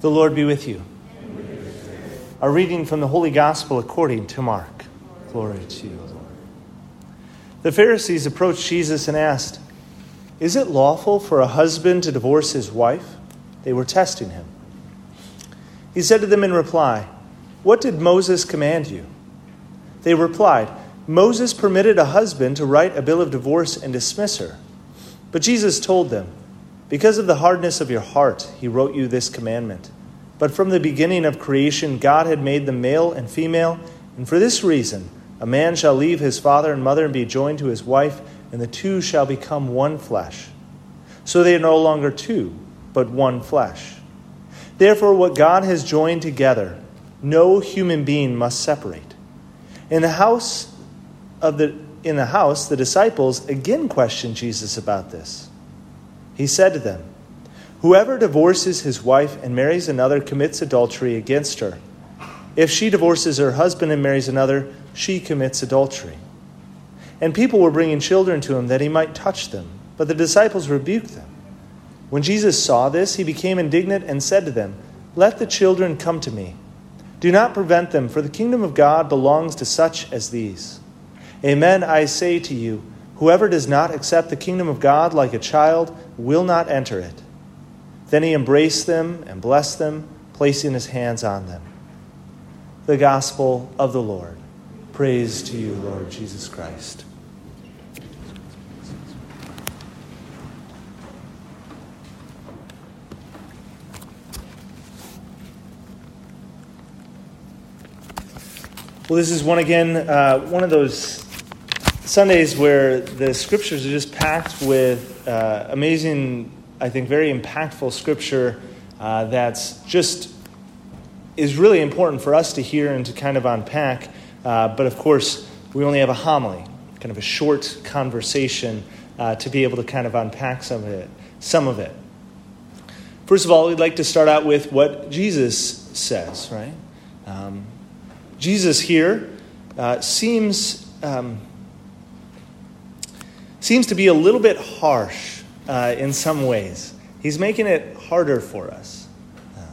The Lord be with you. A reading from the Holy Gospel according to Mark. Glory to you, Lord. The Pharisees approached Jesus and asked, Is it lawful for a husband to divorce his wife? They were testing him. He said to them in reply, What did Moses command you? They replied, Moses permitted a husband to write a bill of divorce and dismiss her. But Jesus told them, Because of the hardness of your heart, he wrote you this commandment. But from the beginning of creation, God had made them male and female, and for this reason, a man shall leave his father and mother and be joined to his wife, and the two shall become one flesh. So they are no longer two, but one flesh. Therefore, what God has joined together, no human being must separate. In the house of the in the house, the disciples again questioned Jesus about this. He said to them, Whoever divorces his wife and marries another commits adultery against her. If she divorces her husband and marries another, she commits adultery. And people were bringing children to him that he might touch them, but the disciples rebuked them. When Jesus saw this, he became indignant and said to them, Let the children come to me. Do not prevent them, for the kingdom of God belongs to such as these. Amen, I say to you, whoever does not accept the kingdom of God like a child will not enter it. Then he embraced them and blessed them, placing his hands on them. The Gospel of the Lord. Praise to you, Lord Jesus Christ. Well, this is one again, uh, one of those Sundays where the scriptures are just packed with uh, amazing I think, very impactful scripture uh, that's just is really important for us to hear and to kind of unpack. Uh, but of course, we only have a homily, kind of a short conversation uh, to be able to kind of unpack some of it. Some of it. First of all, we'd like to start out with what Jesus says, right? Um, Jesus here uh, seems um, seems to be a little bit harsh uh, in some ways. He's making it harder for us. Um,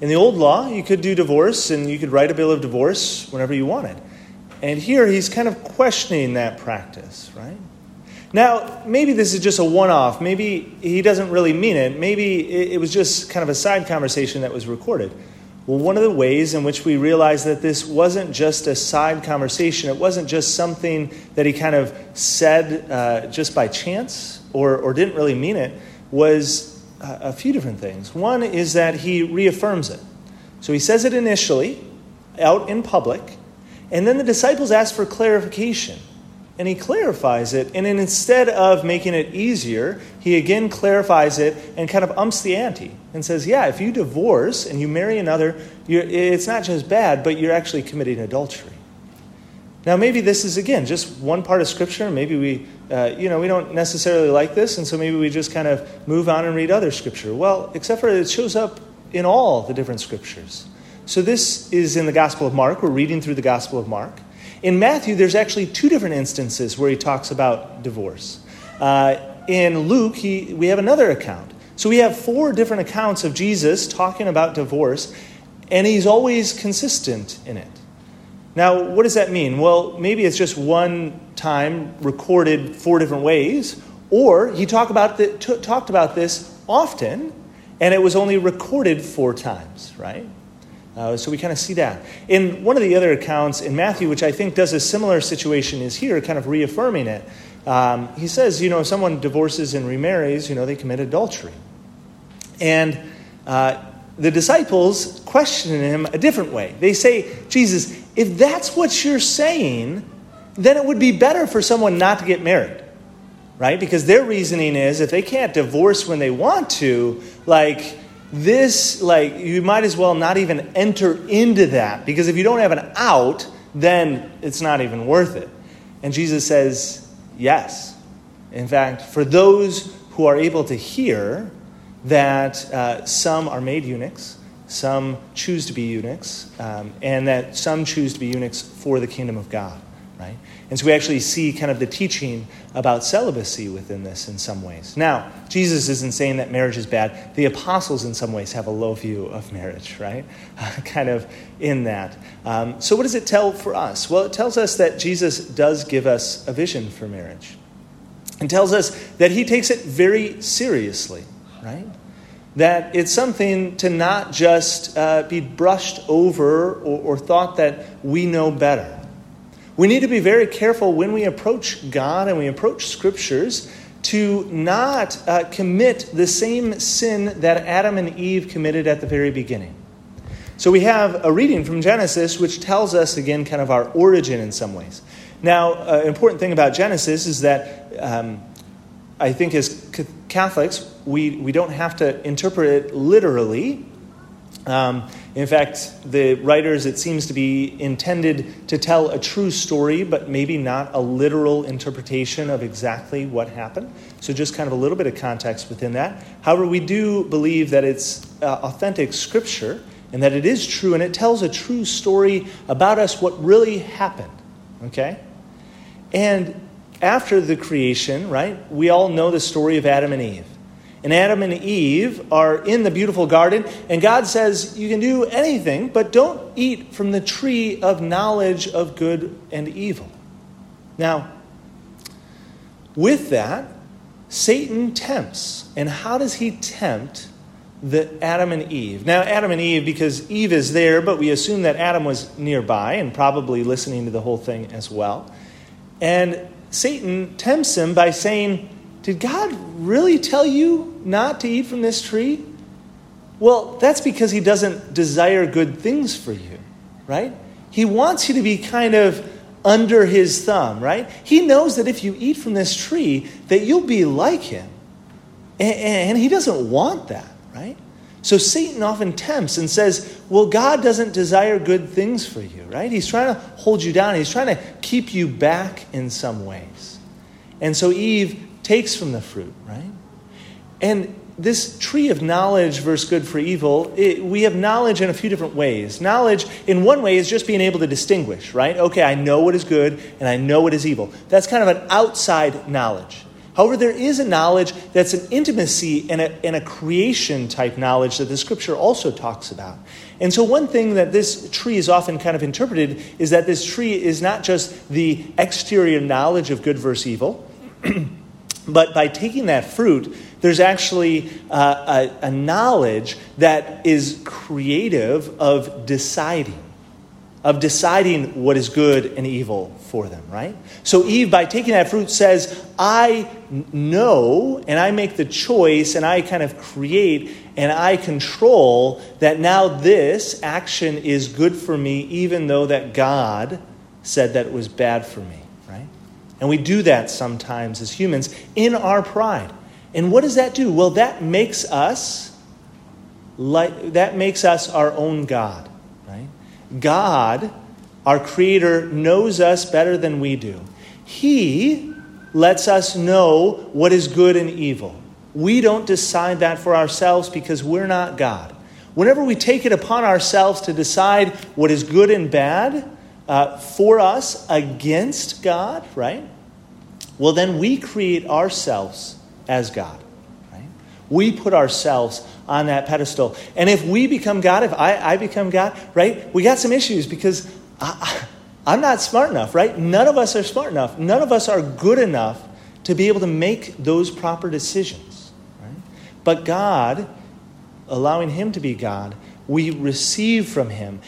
in the old law, you could do divorce and you could write a bill of divorce whenever you wanted. And here he's kind of questioning that practice, right? Now, maybe this is just a one off. Maybe he doesn't really mean it. Maybe it was just kind of a side conversation that was recorded. Well, one of the ways in which we realize that this wasn't just a side conversation, it wasn't just something that he kind of said uh, just by chance, or, or didn't really mean it was a, a few different things. One is that he reaffirms it. So he says it initially out in public, and then the disciples ask for clarification. And he clarifies it, and then instead of making it easier, he again clarifies it and kind of umps the ante and says, Yeah, if you divorce and you marry another, it's not just bad, but you're actually committing adultery. Now, maybe this is, again, just one part of Scripture. Maybe we, uh, you know, we don't necessarily like this, and so maybe we just kind of move on and read other Scripture. Well, except for it shows up in all the different Scriptures. So this is in the Gospel of Mark. We're reading through the Gospel of Mark. In Matthew, there's actually two different instances where he talks about divorce. Uh, in Luke, he, we have another account. So we have four different accounts of Jesus talking about divorce, and he's always consistent in it. Now, what does that mean? Well, maybe it's just one time recorded four different ways, or he talked about, the, t- talked about this often, and it was only recorded four times, right? Uh, so we kind of see that. In one of the other accounts in Matthew, which I think does a similar situation, is here, kind of reaffirming it. Um, he says, you know, if someone divorces and remarries, you know, they commit adultery. And uh, the disciples question him a different way. They say, Jesus, if that's what you're saying, then it would be better for someone not to get married, right? Because their reasoning is if they can't divorce when they want to, like, this, like, you might as well not even enter into that because if you don't have an out, then it's not even worth it. And Jesus says, yes. In fact, for those who are able to hear that uh, some are made eunuchs, some choose to be eunuchs, um, and that some choose to be eunuchs for the kingdom of God, right? And so we actually see kind of the teaching about celibacy within this in some ways. Now, Jesus isn't saying that marriage is bad. The apostles, in some ways, have a low view of marriage, right? kind of in that. Um, so, what does it tell for us? Well, it tells us that Jesus does give us a vision for marriage. and tells us that he takes it very seriously, right? That it's something to not just uh, be brushed over or, or thought that we know better we need to be very careful when we approach God and we approach scriptures to not uh, commit the same sin that Adam and Eve committed at the very beginning. So we have a reading from Genesis which tells us, again, kind of our origin in some ways. Now, an uh, important thing about Genesis is that um, I think as Catholics, we, we don't have to interpret it literally. Um, in fact, the writers, it seems to be intended to tell a true story, but maybe not a literal interpretation of exactly what happened. So, just kind of a little bit of context within that. However, we do believe that it's uh, authentic scripture and that it is true and it tells a true story about us, what really happened. Okay? And after the creation, right, we all know the story of Adam and Eve and Adam and Eve are in the beautiful garden, and God says, You can do anything, but don't eat from the tree of knowledge of good and evil. Now, with that, Satan tempts. And how does he tempt the Adam and Eve? Now, Adam and Eve, because Eve is there, but we assume that Adam was nearby and probably listening to the whole thing as well. And Satan tempts him by saying, did God really tell you not to eat from this tree? Well, that's because He doesn't desire good things for you, right? He wants you to be kind of under His thumb, right? He knows that if you eat from this tree, that you'll be like Him. And, He doesn't want that, right? So Satan often tempts and says, Well, God doesn't desire good things for you, right? He's trying to hold you down. He's trying to keep you back in some ways. And so Eve takes from the fruit, right? And this tree of knowledge versus good for evil, it, we have knowledge in a few different ways. Knowledge, in one way, is just being able to distinguish, right? Okay, I know what is good and I know what is evil. That's kind of an outside knowledge. However, there is a knowledge that's an intimacy and a, and a creation type knowledge that the scripture also talks about. And so, one thing that this tree is often kind of interpreted is that this tree is not just the exterior knowledge of good versus evil. But by taking that fruit, there's actually uh, a, a knowledge that is creative of deciding, of deciding what is good and evil for them, right? So Eve, by taking that fruit, says, I know and I make the choice and I kind of create and I control that now this action is good for me, even though that God said that it was bad for me. And we do that sometimes as humans in our pride. And what does that do? Well, that makes us like that makes us our own God, right? God, our creator knows us better than we do. He lets us know what is good and evil. We don't decide that for ourselves because we're not God. Whenever we take it upon ourselves to decide what is good and bad, uh, for us against God, right? Well, then we create ourselves as God. Right? We put ourselves on that pedestal. And if we become God, if I, I become God, right, we got some issues because I, I'm not smart enough, right? None of us are smart enough. None of us are good enough to be able to make those proper decisions. Right? But God, allowing Him to be God, we receive from Him.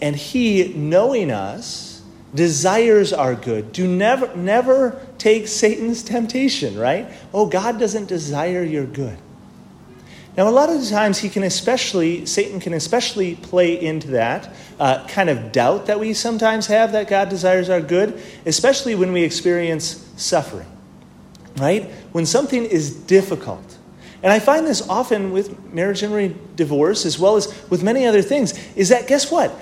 And He, knowing us, desires our good. Do never, never take Satan's temptation, right? Oh, God doesn't desire your good. Now, a lot of times, he can especially, Satan can especially play into that uh, kind of doubt that we sometimes have that God desires our good, especially when we experience suffering, right? When something is difficult. And I find this often with marriage and divorce, as well as with many other things, is that guess what?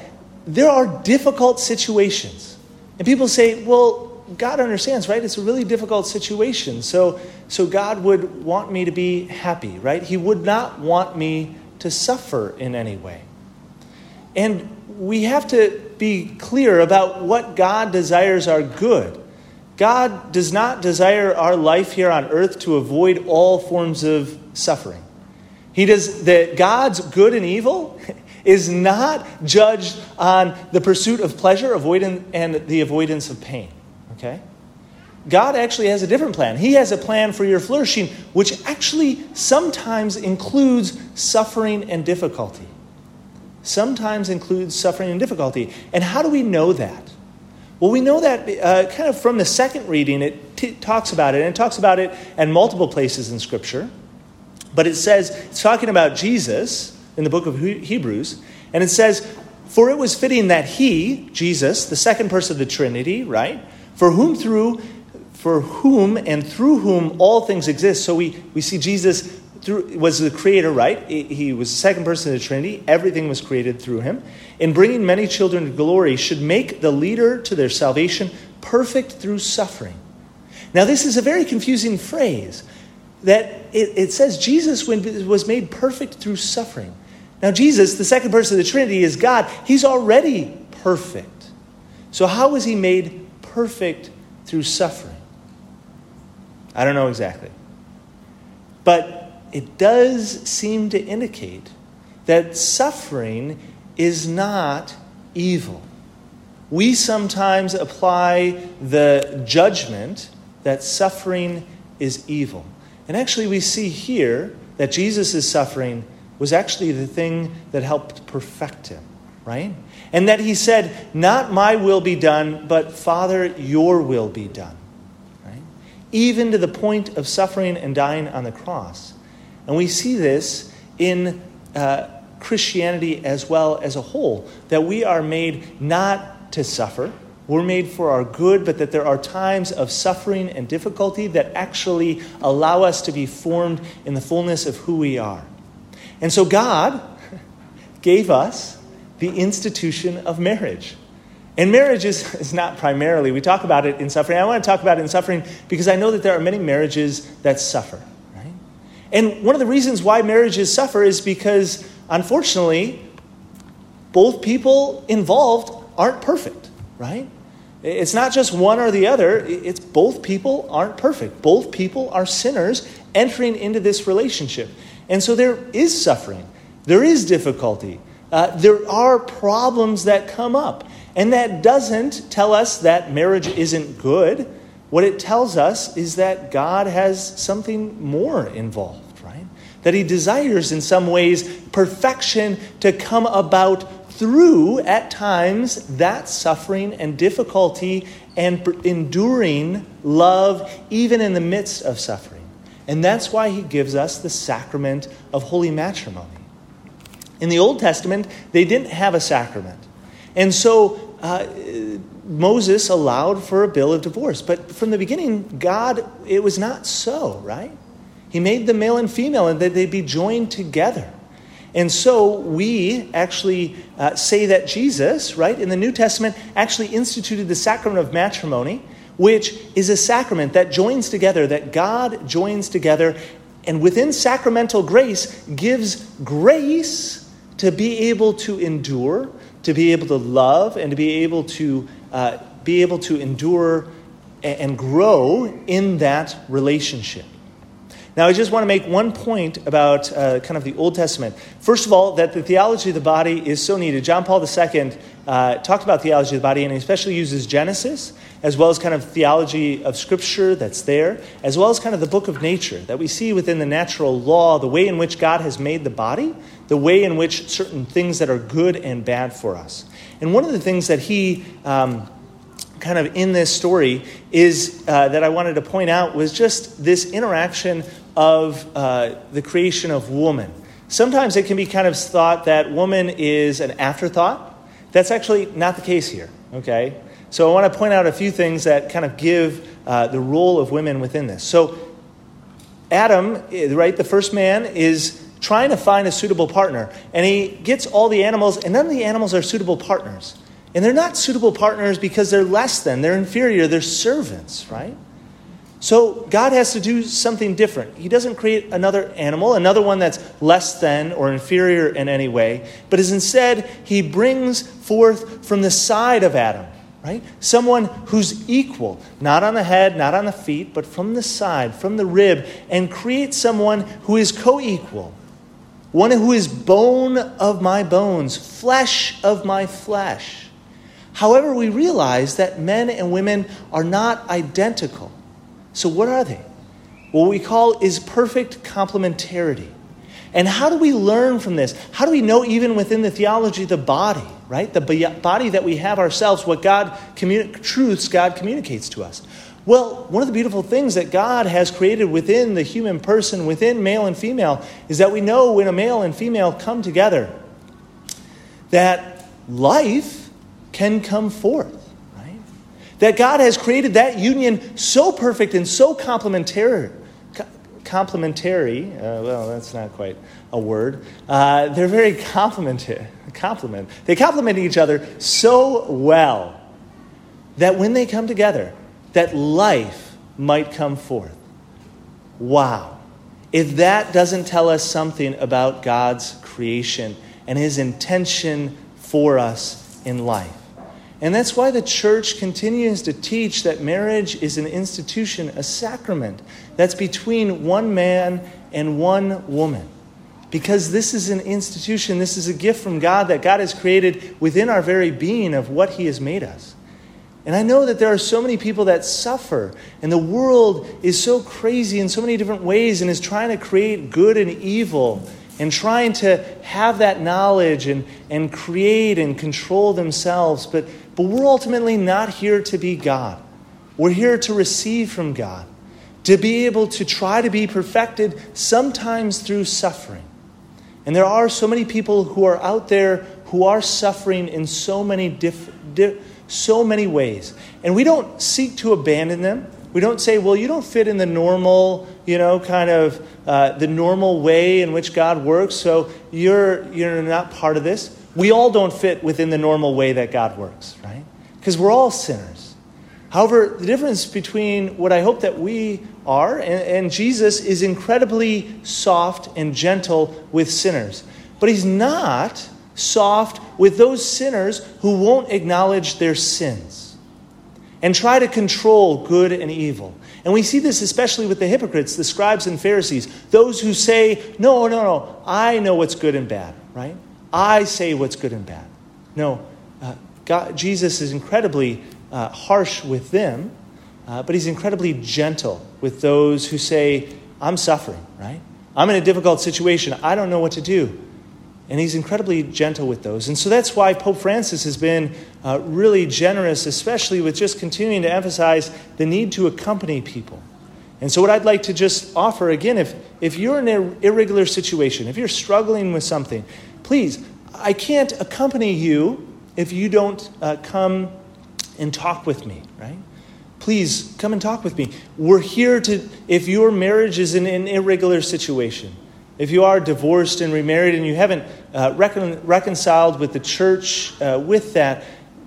There are difficult situations. And people say, well, God understands, right? It's a really difficult situation. So, so God would want me to be happy, right? He would not want me to suffer in any way. And we have to be clear about what God desires are good. God does not desire our life here on earth to avoid all forms of suffering. He does that God's good and evil is not judged on the pursuit of pleasure avoidance, and the avoidance of pain. Okay? God actually has a different plan. He has a plan for your flourishing, which actually sometimes includes suffering and difficulty. Sometimes includes suffering and difficulty. And how do we know that? Well, we know that uh, kind of from the second reading, it t- talks about it, and it talks about it in multiple places in Scripture. But it says, it's talking about Jesus in the book of Hebrews, and it says, For it was fitting that he, Jesus, the second person of the Trinity, right, for whom through for whom and through whom all things exist. So we, we see Jesus through, was the creator, right? He was the second person of the Trinity. Everything was created through him. In bringing many children to glory, should make the leader to their salvation perfect through suffering. Now, this is a very confusing phrase that it, it says Jesus was made perfect through suffering. Now, Jesus, the second person of the Trinity, is God. He's already perfect. So, how was he made perfect through suffering? I don't know exactly. But it does seem to indicate that suffering is not evil. We sometimes apply the judgment that suffering is evil. And actually, we see here that Jesus' is suffering was actually the thing that helped perfect him, right? And that he said, Not my will be done, but Father, your will be done right? even to the point of suffering and dying on the cross. And we see this in uh, Christianity as well as a whole, that we are made not to suffer. We're made for our good, but that there are times of suffering and difficulty that actually allow us to be formed in the fullness of who we are. And so God gave us the institution of marriage. And marriage is, is not primarily, we talk about it in suffering. I want to talk about it in suffering because I know that there are many marriages that suffer. And one of the reasons why marriages suffer is because, unfortunately, both people involved aren't perfect, right? It's not just one or the other, it's both people aren't perfect. Both people are sinners entering into this relationship. And so there is suffering, there is difficulty, uh, there are problems that come up. And that doesn't tell us that marriage isn't good. What it tells us is that God has something more involved, right? That He desires, in some ways, perfection to come about through, at times, that suffering and difficulty and enduring love, even in the midst of suffering. And that's why He gives us the sacrament of holy matrimony. In the Old Testament, they didn't have a sacrament. And so uh, Moses allowed for a bill of divorce. But from the beginning, God, it was not so, right? He made the male and female and that they be joined together. And so we actually uh, say that Jesus, right, in the New Testament, actually instituted the sacrament of matrimony, which is a sacrament that joins together, that God joins together, and within sacramental grace gives grace to be able to endure to be able to love and to be able to uh, be able to endure and grow in that relationship. Now, I just want to make one point about uh, kind of the Old Testament. First of all, that the theology of the body is so needed. John Paul II uh, talked about theology of the body, and he especially uses Genesis, as well as kind of theology of Scripture that's there, as well as kind of the book of nature that we see within the natural law, the way in which God has made the body, the way in which certain things that are good and bad for us. And one of the things that he um, kind of in this story is uh, that I wanted to point out was just this interaction of uh, the creation of woman. Sometimes it can be kind of thought that woman is an afterthought. That's actually not the case here, okay? So I want to point out a few things that kind of give uh, the role of women within this. So Adam, eh, right, the first man, is trying to find a suitable partner, and he gets all the animals, and none of the animals are suitable partners. And they're not suitable partners because they're less than, they're inferior, they're servants, right? So God has to do something different. He doesn't create another animal, another one that's less than or inferior in any way, but is instead, he brings forth from the side of Adam, right? Someone who's equal, not on the head, not on the feet, but from the side, from the rib, and create someone who is co equal, one who is bone of my bones, flesh of my flesh. However, we realize that men and women are not identical. So, what are they? What we call is perfect complementarity. And how do we learn from this? How do we know, even within the theology the body, right? The body that we have ourselves, what God, communi- truths God communicates to us? Well, one of the beautiful things that God has created within the human person, within male and female, is that we know when a male and female come together, that life can come forth right? that God has created that union so perfect and so complementary. Complementary, uh, well, that's not quite a word. Uh, they're very complementary. Complement. They complement each other so well that when they come together, that life might come forth. Wow. If that doesn't tell us something about God's creation and his intention for us in life. And that's why the church continues to teach that marriage is an institution, a sacrament that's between one man and one woman. Because this is an institution, this is a gift from God that God has created within our very being of what He has made us. And I know that there are so many people that suffer, and the world is so crazy in so many different ways and is trying to create good and evil and trying to have that knowledge and, and create and control themselves. But but we're ultimately not here to be God. We're here to receive from God, to be able to try to be perfected sometimes through suffering. And there are so many people who are out there who are suffering in so many diff, diff, so many ways. And we don't seek to abandon them. We don't say, well, you don't fit in the normal, you know, kind of uh, the normal way in which God works, so you're, you're not part of this we all don't fit within the normal way that God works, right? Because we're all sinners. However, the difference between what I hope that we are and, and, Jesus is incredibly soft and gentle with sinners. But he's not soft with those sinners who won't acknowledge their sins and try to control good and evil. And we see this especially with the hypocrites, the scribes and Pharisees, those who say, No, no, no, I know what's good and bad, right? I say what's good and bad. No, uh, God, Jesus is incredibly uh, harsh with them, uh, but he's incredibly gentle with those who say, I'm suffering, right? I'm in a difficult situation. I don't know what to do. And he's incredibly gentle with those. And so that's why Pope Francis has been uh, really generous, especially with just continuing to emphasize the need to accompany people. And so, what I'd like to just offer again, if, if you're in an irregular situation, if you're struggling with something, please, I can't accompany you if you don't uh, come and talk with me, right? Please come and talk with me. We're here to, if your marriage is in an irregular situation, if you are divorced and remarried and you haven't uh, recon- reconciled with the church uh, with that,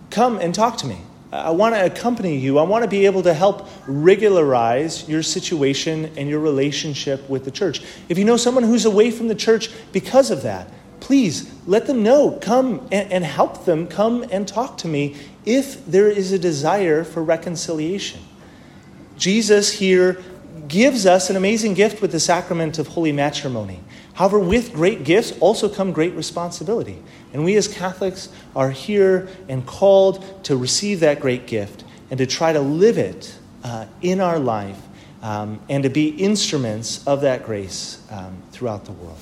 come and talk to me. I want to accompany you. I want to be able to help regularize your situation and your relationship with the church. If you know someone who's away from the church because of that, please let them know. Come and, and help them. Come and talk to me if there is a desire for reconciliation. Jesus here gives us an amazing gift with the sacrament of holy matrimony. However, with great gifts also come great responsibility. And we as Catholics are here and called to receive that great gift and to try to live it uh, in our life um, and to be instruments of that grace um, throughout the world.